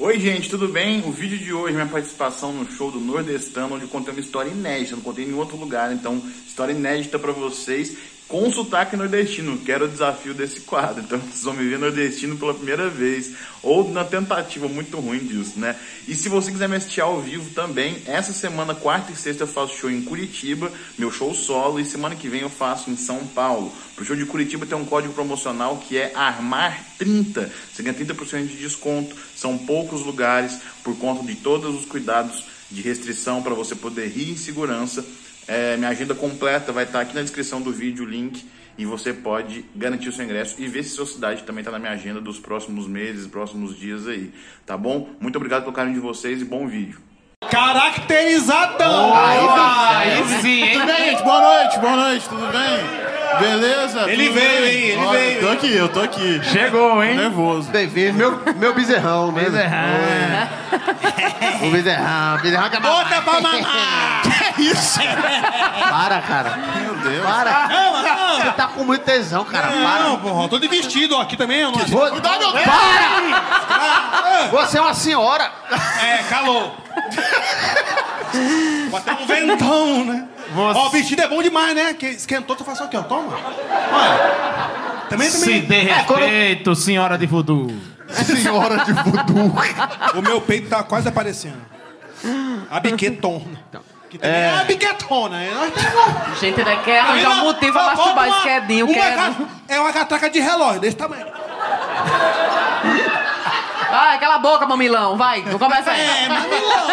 Oi, gente, tudo bem? O vídeo de hoje é minha participação no show do Nordestano, onde eu contei uma história inédita, não contei em nenhum outro lugar, então, história inédita pra vocês, com sotaque nordestino, que era o desafio desse quadro. Então, vocês vão me ver nordestino pela primeira vez, ou na tentativa muito ruim disso, né? E se você quiser me assistir ao vivo também, essa semana, quarta e sexta, eu faço show em Curitiba, meu show solo, e semana que vem eu faço em São Paulo. Pro show de Curitiba tem um código promocional que é ARMAR30. Você ganha 30% de desconto. São poucos lugares por conta de todos os cuidados de restrição para você poder rir em segurança. É, minha agenda completa vai estar aqui na descrição do vídeo, o link, e você pode garantir o seu ingresso e ver se sua cidade também está na minha agenda dos próximos meses, próximos dias aí, tá bom? Muito obrigado pelo carinho de vocês e bom vídeo. Caracterizadão! Aí sim, hein? Tudo bem, gente? Boa noite, boa noite, tudo bem? Beleza? Ele Tudo veio, bem? hein? Ele Olha, veio. Tô aqui, eu tô aqui. Chegou, Tô hein? nervoso. Bem-vindo, meu, meu bezerrão, né? Bezerrão. O bezerrão, bezerrão que é Bota pra mamar! Que isso? Para, cara. Meu Deus. Para. Não, não! Você tá com muito tesão, cara. Para. Não, porra, tô de vestido ó, aqui também. Eu não... Vou- Cuidado, meu Deus. Para! Você é uma senhora. É, calor. Bota um ventão, né? Você- Ó, o vestido é bom demais, né? Que esquentou, tu faz aqui, ó. Toma. Olha. Também, Se também. dê É, quando- respeito, senhora de voodoo. Senhora de voodoo. O meu peito tá quase aparecendo. A biquetona. Que também é. a biquetona. é, Gente, ainda quer Tá arranjar um motivo pra masturbar esse uma- quedinho. uma Quer... ca- É uma catraca de relógio, desse tamanho. Vai, cala a boca, mamilão. Vai, não começa aí. É, mamilão.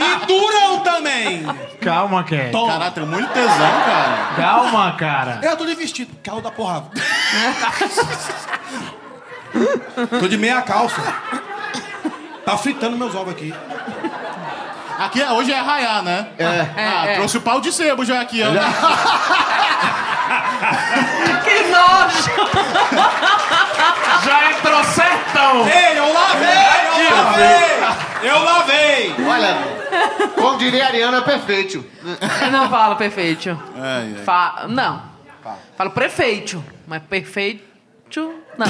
E durão também. Calma, Ké. Toma. Caraca, tem muito tesão, cara. Calma, cara. Eu tô de vestido, calo da porrada. tô de meia calça. Tá fritando meus ovos aqui. Aqui é- hoje é arraiar, né? É. Ah, é. trouxe o pau de sebo já aqui, ó. Que nojo! Já entrou certão. Ei, eu lavei, eu lavei. Eu lavei. Olha, como diria a Ariana, é perfeito. Eu não falo perfeito. Ai, ai. Fa... Não. Falo prefeito. Mas perfeito, não.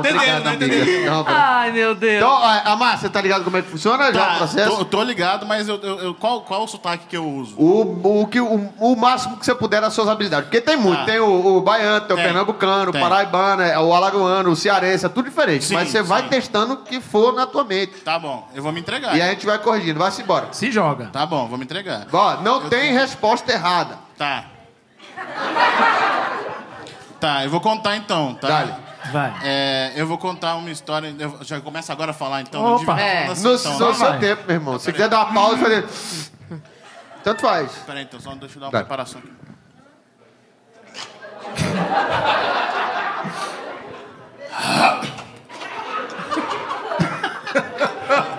Entendendo, né? Entendendo. Não, pera. Ai, meu Deus. Então, Amar, você tá ligado como é que funciona já o Tá, processo? tô, tô ligado, mas eu, eu- eu- qual, qual o sotaque que eu uso? O, o, que, o, o máximo que você puder das suas habilidades. Porque tem muito. Tá. Tem o, o baiano, tem o Tem. pernambucano, o Tem. paraibano, é, o alagoano, o cearense, é tudo diferente. Sim, Mas você vai sim. testando o que for na tua mente. Tá bom, eu vou me entregar. E aí a gente vai corrigindo. Vai-se embora. Se joga. Tá bom, vou me entregar. Ó, não tem resposta errada. Tá. Tá, eu vou contar então, tá? Dale. Vai. É, eu vou contar uma história. Eu já começo agora a falar então. Opa. não É. assim, No, então, no seu vai. tempo, meu irmão. Se quiser dar uma pausa e fazer. Tanto faz. Peraí, então, só deixa eu dar uma Vai. preparação aqui.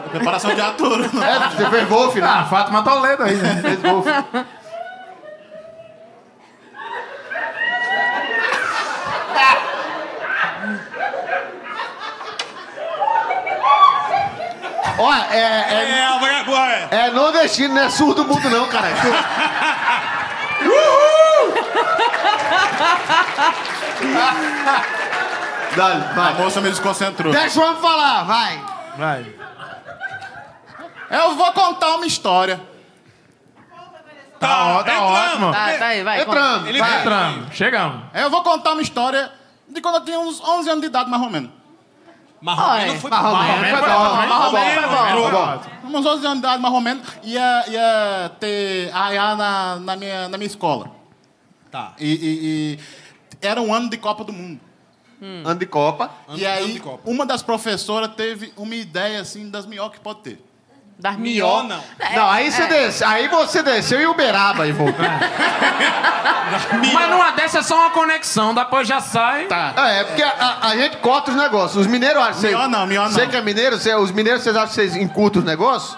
preparação de ator. não. É, você fez Wolf, né? Ah, Fátima Toledo aí, né? Fez Wolf. Olha, é, é, É, agora. é nordestino, não é surdo mudo não, cara. Dale, A vai. moça me desconcentrou. Deixa o homem falar, vai. Vai. Eu vou contar uma história. Tá, ó, tá ótimo. Tá, tá aí, vai. Entrando, Ele vai. Entramos. Chegamos. Eu vou contar uma história de quando eu tinha uns 11 anos de idade, mais ou menos. Marromeno Olha, foi Marromeno, Marromeno foi bom, Marromeno foi bom. Uns 11 anos de idade, menos, ia, ia ter arraiar na, na, minha, na minha escola. Tá. E, e- e era um ano de Copa do Mundo. Ano de Copa. e ano aí, de Copa. uma das professoras teve uma ideia, assim, das melhores que pode ter. Das Mió, mió. não. Não, aí você desce, aí você desceu em Uberaba e voltou. Mas numa dessa é só uma conexão, depois já sai. Tá. É, porque a, a- a gente corta os negócios. Os mineiros acham. cê- Mió não, mió não. Você que é mineiro, cê- os mineiros, vocês acham que vocês encurtam os negócios?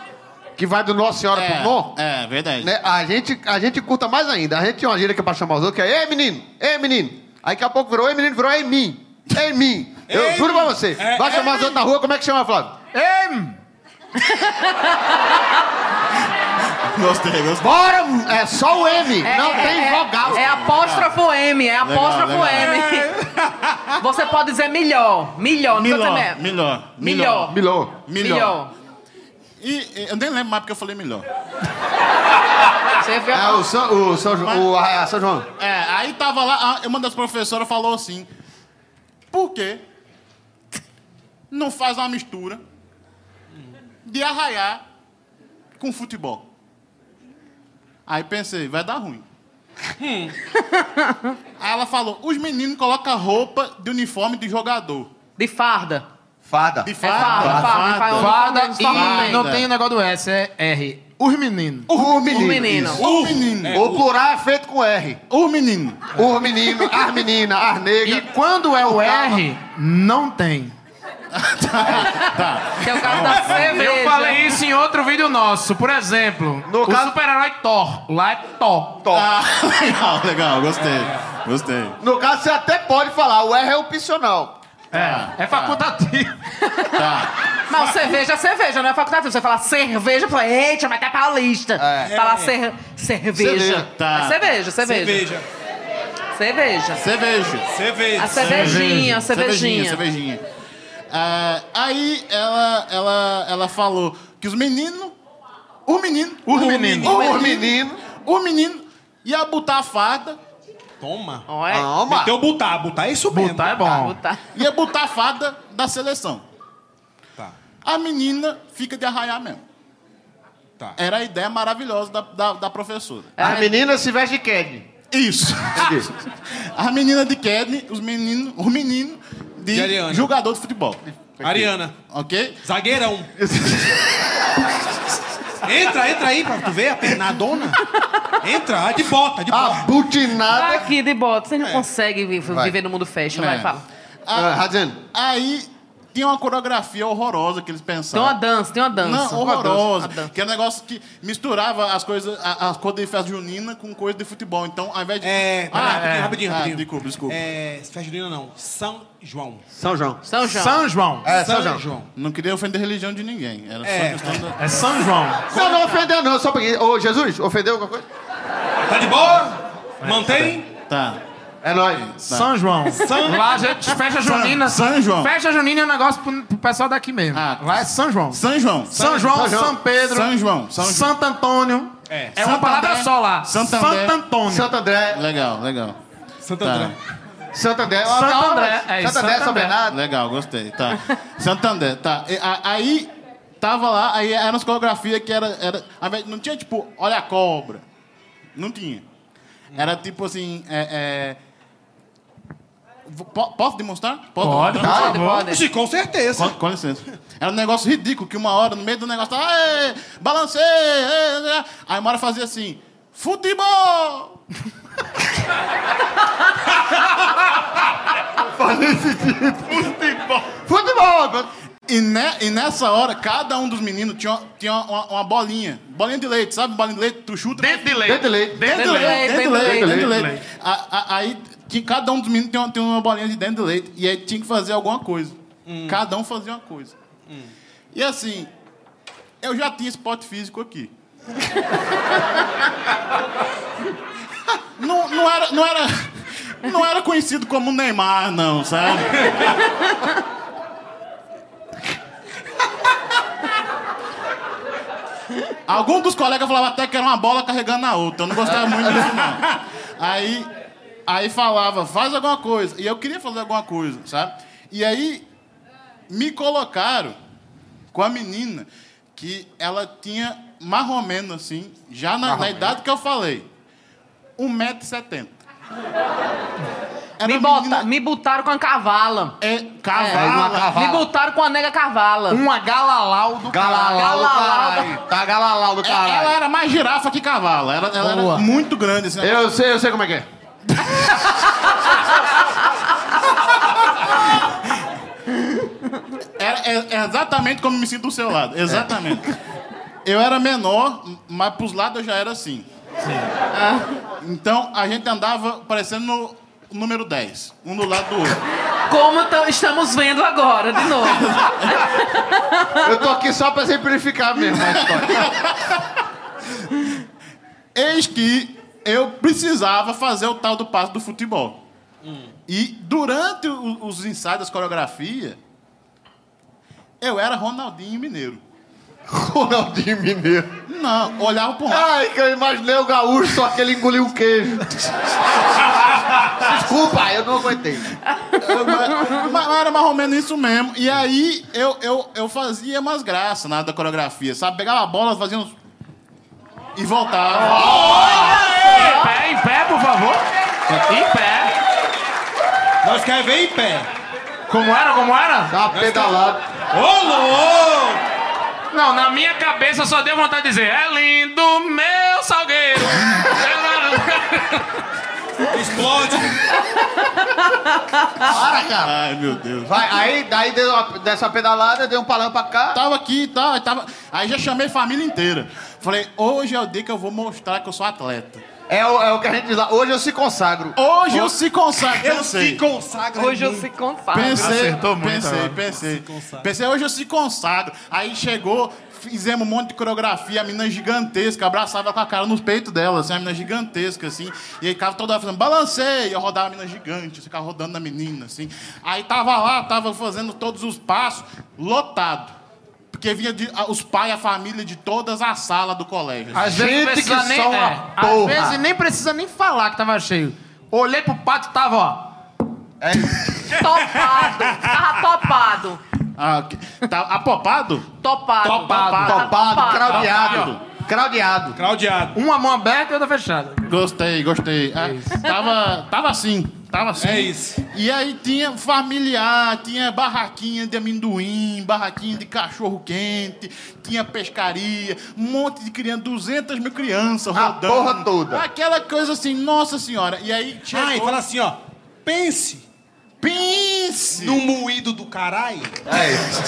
Que vai do Nossa Senhora pro Nó? É, é, verdade. Né? A, gente, a gente curta mais ainda. A gente tinha uma gíria que é pra chamar os outros, que é Ei, menino! Ei, menino! Aí daqui a pouco virou Ei, menino, virou Ei, mim! Ei, mim! Eu Ei, juro pra você. É, vai ei, chamar os outros na rua, como é que chama, Flávio? Ei! Gostei, gostei. Bora, é só o M, não é, tem é, vogal. É apóstrofo M, é apóstrofo legal. M. Você pode dizer melhor. Melhor, não Melhor, dizer melhor, Melhor. Melhor. Melhor. E e eu nem lembro mais porque eu falei melhor. Você viu? É o São, o São, João- o, a, São João. É, aí tava lá, ah, uma das professoras falou assim: por que não faz uma mistura de arraiar com futebol? Aí pensei, vai dar ruim. Aí ela falou: os meninos colocam roupa de uniforme de jogador. De farda. Fada. De É farda, farda. farda. Uniforme e tem. não tem o negócio do S, é R. Os meninos. O menino. O menino. O menino. O plural é feito com R. O menino. O menino, as meninas, as E negras. quando é o R, não tem. Que é o caso da cerveja. Eu falei isso em outro vídeo nosso. Por exemplo, No o caso- super-herói Thor. Lá é Thor. Ah, legal, legal, gostei. Gostei. No caso, você até pode falar, o R é opcional. É, é facultativo. Tá. Mas cerveja é cerveja, não é facultativo. Você fala cerveja, fala, eita, mas é paulista. É. Fala cer cerveja. Cerveja. Tá. É cerveja, cerveja. Cerveja. Cerveja. Cerveja. Cerveja. A cervejinha, cervejinha. cervejinha. Ah, aí ela, ela, ela falou que os meninos. O menino. Os meninos. O menino. O menino ia botar a farda. Toma. Olha. Toma. Meteu botar. Botar é isso mesmo. Botar é bom. Botar. Ia botar a farda da seleção. Tá. A menina fica de arraiar mesmo. Tá. Era a ideia maravilhosa da, da, da professora. As meninas se vestem de Kenny. Isso. As meninas de Kedney, os meninos, os meninos de, De Ariana. jogador de futebol. Ariana. Ok? Zagueirão. entra, entra aí pra tu ver a pernadona. Entra, ah, de bota, de A bota. butinada. Aqui de bota. Você não consegue vi- viver no mundo fashion. Vai, É. fala. Ah, Radizendo. Aí tinha uma coreografia horrorosa que eles Tem pensavam. uma dança, tem uma dança. Não, horrorosa. Uma dança. Que é um negócio que misturava as coisas, a- as coisas de festa junina com coisas de futebol. Então, ao invés de. É, ah, rapidinho, rapidinho, ah, rapidinho. desculpa, desculpa. É, festa junina não. São João. São João. São João. São João. É, São João. Não queria ofender a religião de ninguém. Era É. só questão da. É São João. Não, não ofendeu, não. Só pouquinho. Ô, Jesus, ofendeu alguma coisa? Tá de boa? Mantém? Tá. É nóis. São João. Lá a gente festa junina. São João. Festa junina é um negócio pro, pro pessoal daqui mesmo. Ah. Lá é São João. São João. São João, São João. São Pedro, São João. São João. Santo Antônio. É. É uma Santo palavra André. só lá. Santo Santo André. Antônio. Santo André. Legal, legal. Santo Tá. André. Santo André. Santo Ó, André, é isso, Santo André, Santo São. Bernardo. Legal, gostei. Tá. Santander, tá. E, a- aí tava lá, aí era umas coreografias que era, era. Não tinha tipo, olha a cobra. Não tinha. Era tipo assim. É, é... Posso demonstrar? Posso Pode, demonstrar? Pode, favor. pode. Sim, com certeza. Com, com licença. Era um negócio ridículo, que uma hora, no meio do negócio, tava, "Ê, balancei, ê". aí uma hora fazia assim, futebol! Futebol. E, ne- e nessa hora, cada um dos meninos tinha, tinha uma, uma bolinha, bolinha de leite, sabe bolinha de leite? Tu chuta... Dentro de leite. Dentro de leite. Dentro de leite, dentro de leite, Aí tinha- cada um dos meninos tinha, uma- tinha uma bolinha de dentro de leite. E aí tinha que fazer alguma coisa. Cada um fazia uma coisa. E assim, eu já tinha esse pote físico aqui. não, não, era, não, era, não era conhecido como Neymar, não, sabe? Algum dos colegas falava até que era uma bola carregando a outra. Eu não gostava muito disso, não. Aí, aí falava, faz alguma coisa. E eu queria fazer alguma coisa, sabe? E aí me colocaram com a menina que ela tinha mais ou menos assim, já na, na idade que eu falei, 1,70m. Era Me, bota, menina- me botaram com a cavala. É, cavala. Me botaram com a nega cavala. Uma galalau do Galalau do Galalau. caralho. Tá galalau do É, Ela caralho. era mais girafa que cavalo. Ela, ela era muito grande. Assim, Eu sei, eu sei como é que é. Era, é, é exatamente como me sinto do seu lado. Exatamente. Eu era menor, mas pros lados eu já era assim. Ah, Então a gente andava parecendo no número 10, um do lado do outro. Como tam- estamos vendo agora, de novo. Eu tô aqui só pra exemplificar mesmo a história. Eis que eu precisava fazer o tal do passo do futebol. E durante o- os ensaios das coreografias, eu era Ronaldinho Mineiro. Ronaldinho Mineiro. Não, olhava pro lado. Ai, que eu imaginei o gaúcho, só que ele engoliu o queijo. Desculpa, eu não aguentei. mas, mas era mais ou menos isso mesmo. E aí eu, eu, eu fazia umas graças na hora da coreografia, sabe? Pegava a bola, fazia uns. E voltava. Pé, por favor. Em pé. Nós queremos ver em pé. Como era, como era? Dá uma pedalada. Ô, louco! Não, na minha cabeça só deu vontade de dizer É lindo, meu salgueiro. Explode. Para, cara. Ai, meu Deus. Vai, aí, daí deu uma- dessa pedalada, deu um palão pra cá. Tava aqui e tal, tava... aí já chamei a família inteira. Falei, hoje é o dia que eu vou mostrar que eu sou atleta. É o, é o que a gente diz lá. Hoje eu se consagro. Hoje eu se consagro. Eu se consagro. Hoje eu se consagro. Pensei, Acertou muito pensei, agora. pensei. Pensei, hoje eu se consagro. Aí chegou, fizemos um monte de coreografia, a menina gigantesca, abraçava com a cara nos peitos dela, assim, a menina gigantesca, assim. E aí ficava toda hora fazendo balancei, eu rodava a menina gigante, ficava rodando na menina, assim. Aí tava lá, tava fazendo todos os passos, lotado. Porque vinha de- a- os pais e a família de todas as salas do colégio. Às vezes Gente precisa que nem, são é, uma Às porra. vezes nem precisa nem falar que tava cheio. Olhei pro pato e tava, ó. É, Topado. Tava topado. Ah, ok. tá apopado? Topado. Topado, Tava topado, craudiado. Topado. Craudiado. Claudiado. Uma mão aberta e outra fechada. Gostei, gostei. Ah, tava, tava assim, tava assim. É isso. E aí tinha familiar, tinha barraquinha de amendoim, barraquinha de cachorro quente, tinha pescaria, um monte de criança, 200 mil crianças A rodando. porra toda. Aquela coisa assim, nossa senhora. E aí chegou... Ah, e fala assim, ó. Pense Pense! no moído do caralho. É isso.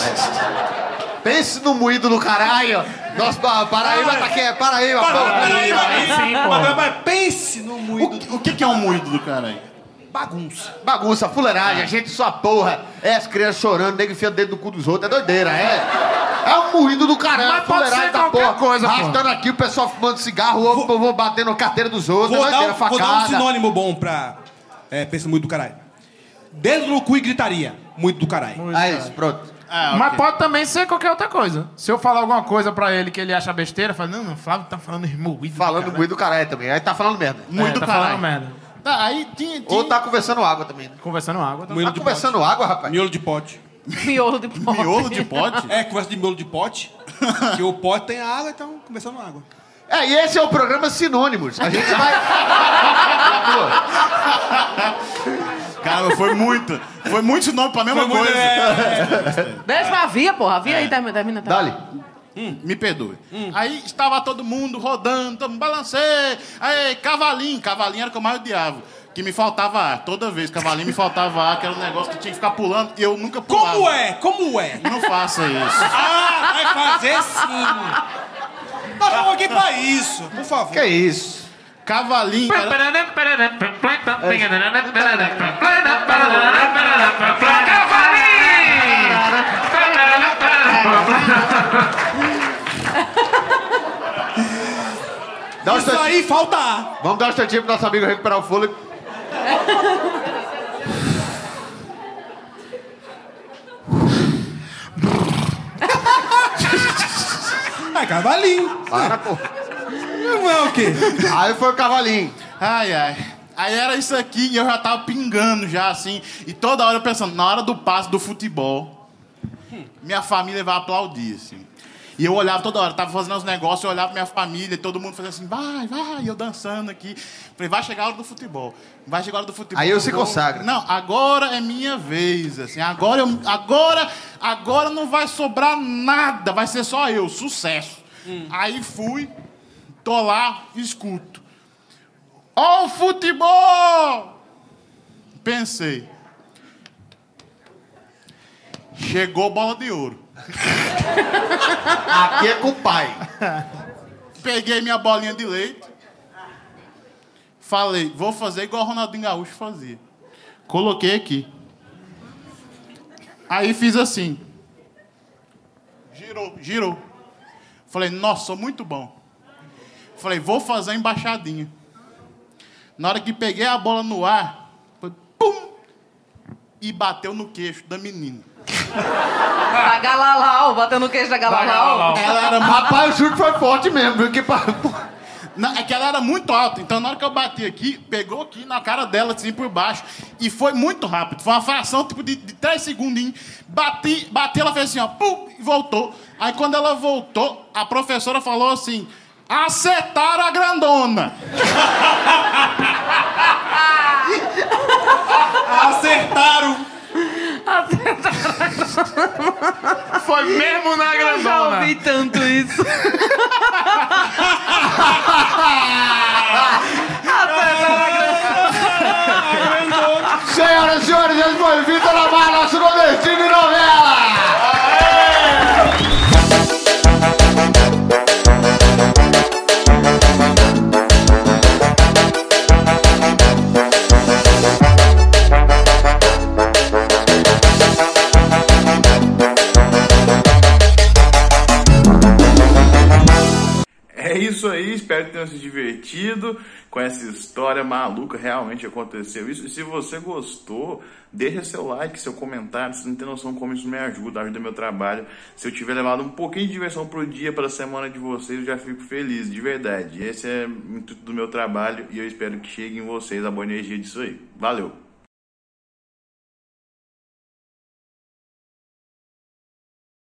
Pense no moído do caralho. Nossa, pa- Paraíba tá aqui. Paraíba, Para, porra. peraí, aí sim, mas- pense no moído do O que, que é um moído do caralho? Bagunça. Bagunça, fuleiragem, a gente só porra. É as crianças chorando, nego enfia o dedo no cu dos outros, é doideira, é. É um moído do caralho, Mas pode ser da qualquer porra. coisa, pô. Arrastando aqui, o pessoal fumando cigarro, o povo batendo na carteira dos outros, Vou é dar, doideira, um- vou dar um facada. sinônimo bom pra. É, pense no moído do caralho. Dedo no cu e gritaria. Muito do caralho. É isso, pronto. Ah, Mas ok. pode também ser qualquer outra coisa. Se eu falar alguma coisa pra ele que ele acha besteira, eu falo, não, não, Flávio tá falando moído. Falando moído do caralho também, aí tá falando merda. Moído é, do tá caralho. falando merda. Tá, aí tinha... tinha... Ou tá conversando água também. né? Conversando água. Tá... Moído Tá de conversando água, rapaz? Miolo de pote. Miolo de pote. miolo de pote? É, conversa de miolo de pote. que o pote tem água, então conversando água. É, e esse é o programa Sinônimos. A gente vai. Cara, foi muito. Foi muito nome pra mesma Foi muito- coisa. é, Deixa a via, porra. A via aí, termina. termina tá. Dali. Me perdoe. Aí estava todo mundo rodando, todo mundo balancei. Aí, cavalinho. Cavalinho era o que eu mais odiava. Que me faltava ar. Toda vez, cavalinho me faltava ar, que era um negócio que tinha que ficar pulando e eu nunca pulava. Como é? Como é? Não faça isso. Ah, vai fazer sim. Nós estamos aqui pra isso, por favor. Que isso? Cavalinho. Era... Dá Isso aí falta ar. Vamos dar um instantinho pro nosso amigo recuperar o fôlego. É cavalinho. Para, pô. Não é o quê? Aí foi o cavalinho. Ai, ai. Aí era isso aqui e eu já tava pingando já, assim. E toda hora eu pensando, na hora do passe do futebol, minha família vai aplaudir, assim. E eu olhava toda hora, tava fazendo os negócios, eu olhava pra minha família, e todo mundo fazendo assim, vai, vai, e eu dançando aqui. Falei, vai chegar a hora do futebol. Vai chegar a hora do futebol. Aí eu se consagra. Não, agora é minha vez, assim. Agora, eu, agora, agora não vai sobrar nada, vai ser só eu, sucesso. Aí fui, tô lá, escuto. Ó o futebol! Pensei. Chegou bola de ouro. Aqui é com o pai. Peguei minha bolinha de leite. Falei, vou fazer igual o Ronaldinho Gaúcho fazia. Coloquei aqui. Aí fiz assim. Girou, girou. Falei, nossa, sou muito bom. Falei, vou fazer a embaixadinha. Na hora que peguei a bola no ar, foi pum! E bateu no queixo da menina. A Galalau, batendo no queijo da Galalau. Ela era Rapaz, o chute foi forte mesmo, viu? Que Não, é que ela era muito alta, então na hora que eu bati aqui, pegou aqui na cara dela, assim, por baixo. E foi muito rápido. Foi uma fração, tipo, de, de três segundinhos. Bati, bati, ela fez assim, ó, pum, e voltou. Aí quando ela voltou, a professora falou assim: acertaram a grandona. Acertaram! Foi mesmo na Eu já grandona. ouvi tanto É isso aí, espero que tenham se divertido com essa história maluca, realmente aconteceu isso. E se você gostou, deixa seu like, seu comentário, vocês não tem noção como isso me ajuda, ajuda meu trabalho. Se eu tiver levado um pouquinho de diversão pro dia, para a semana de vocês, eu já fico feliz, de verdade. Esse é o intuito do meu trabalho e eu espero que chegue em vocês a boa energia disso aí. Valeu!